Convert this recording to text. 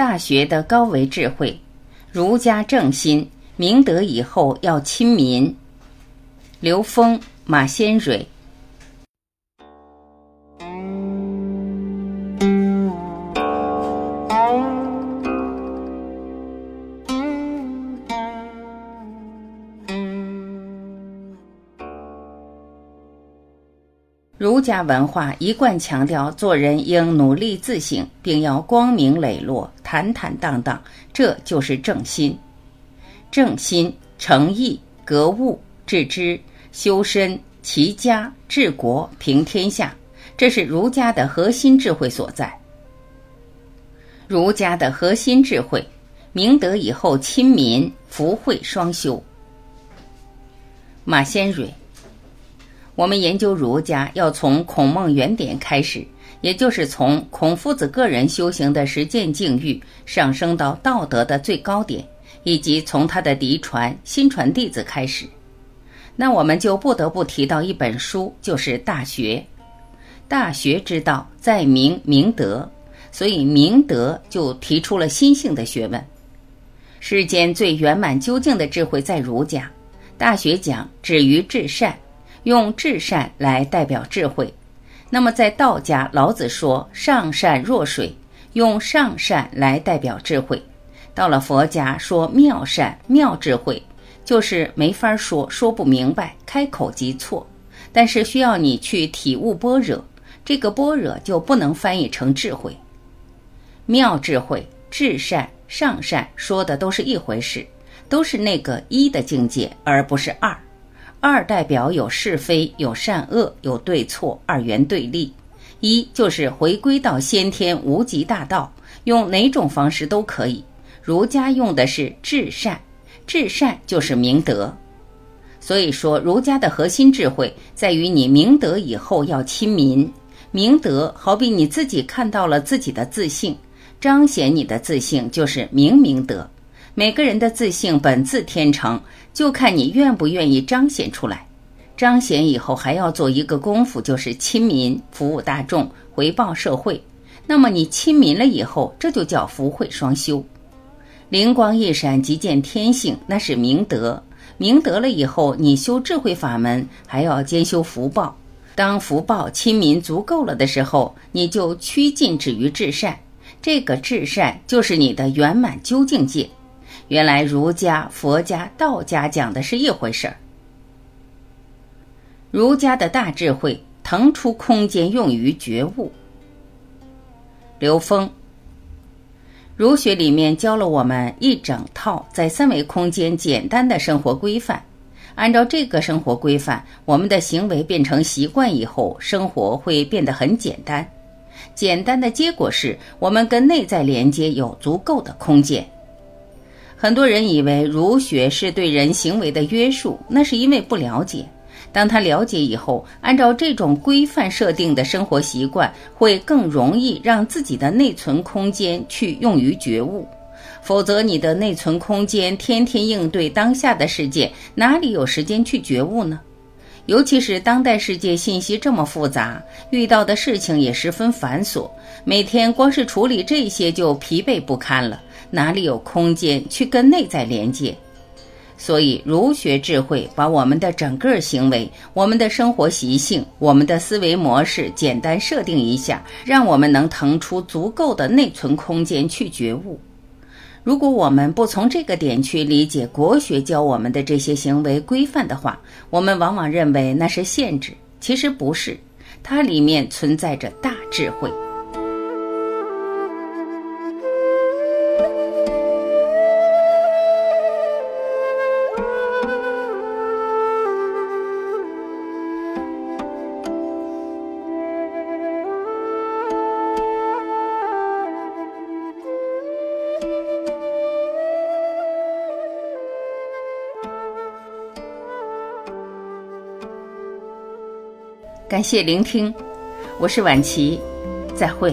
大学的高维智慧，儒家正心，明德以后要亲民。刘峰、马先蕊。儒家文化一贯强调做人应努力自省，并要光明磊落、坦坦荡荡，这就是正心。正心、诚意、格物、致知、修身、齐家、治国、平天下，这是儒家的核心智慧所在。儒家的核心智慧，明德以后亲民，福慧双修。马先蕊。我们研究儒家，要从孔孟原点开始，也就是从孔夫子个人修行的实践境遇上升到道德的最高点，以及从他的嫡传、新传弟子开始。那我们就不得不提到一本书，就是《大学》。大学之道，在明明德，所以明德就提出了心性的学问。世间最圆满究竟的智慧在儒家，《大学》讲止于至善。用至善来代表智慧，那么在道家，老子说上善若水，用上善来代表智慧；到了佛家，说妙善妙智慧，就是没法说，说不明白，开口即错。但是需要你去体悟般若，这个般若就不能翻译成智慧。妙智慧、至善、上善说的都是一回事，都是那个一的境界，而不是二。二代表有是非、有善恶、有对错，二元对立。一就是回归到先天无极大道，用哪种方式都可以。儒家用的是至善，至善就是明德。所以说，儒家的核心智慧在于你明德以后要亲民。明德好比你自己看到了自己的自信，彰显你的自信就是明明德。每个人的自信本自天成，就看你愿不愿意彰显出来。彰显以后还要做一个功夫，就是亲民、服务大众、回报社会。那么你亲民了以后，这就叫福慧双修。灵光一闪即见天性，那是明德。明德了以后，你修智慧法门，还要兼修福报。当福报亲民足够了的时候，你就趋近止于至善。这个至善就是你的圆满究竟界。原来儒家、佛家、道家讲的是一回事儿。儒家的大智慧腾出空间用于觉悟。刘峰，儒学里面教了我们一整套在三维空间简单的生活规范，按照这个生活规范，我们的行为变成习惯以后，生活会变得很简单。简单的结果是我们跟内在连接有足够的空间。很多人以为儒学是对人行为的约束，那是因为不了解。当他了解以后，按照这种规范设定的生活习惯，会更容易让自己的内存空间去用于觉悟。否则，你的内存空间天天应对当下的世界，哪里有时间去觉悟呢？尤其是当代世界信息这么复杂，遇到的事情也十分繁琐，每天光是处理这些就疲惫不堪了。哪里有空间去跟内在连接？所以儒学智慧把我们的整个行为、我们的生活习性、我们的思维模式简单设定一下，让我们能腾出足够的内存空间去觉悟。如果我们不从这个点去理解国学教我们的这些行为规范的话，我们往往认为那是限制，其实不是，它里面存在着大智慧。感谢聆听，我是晚琪，再会。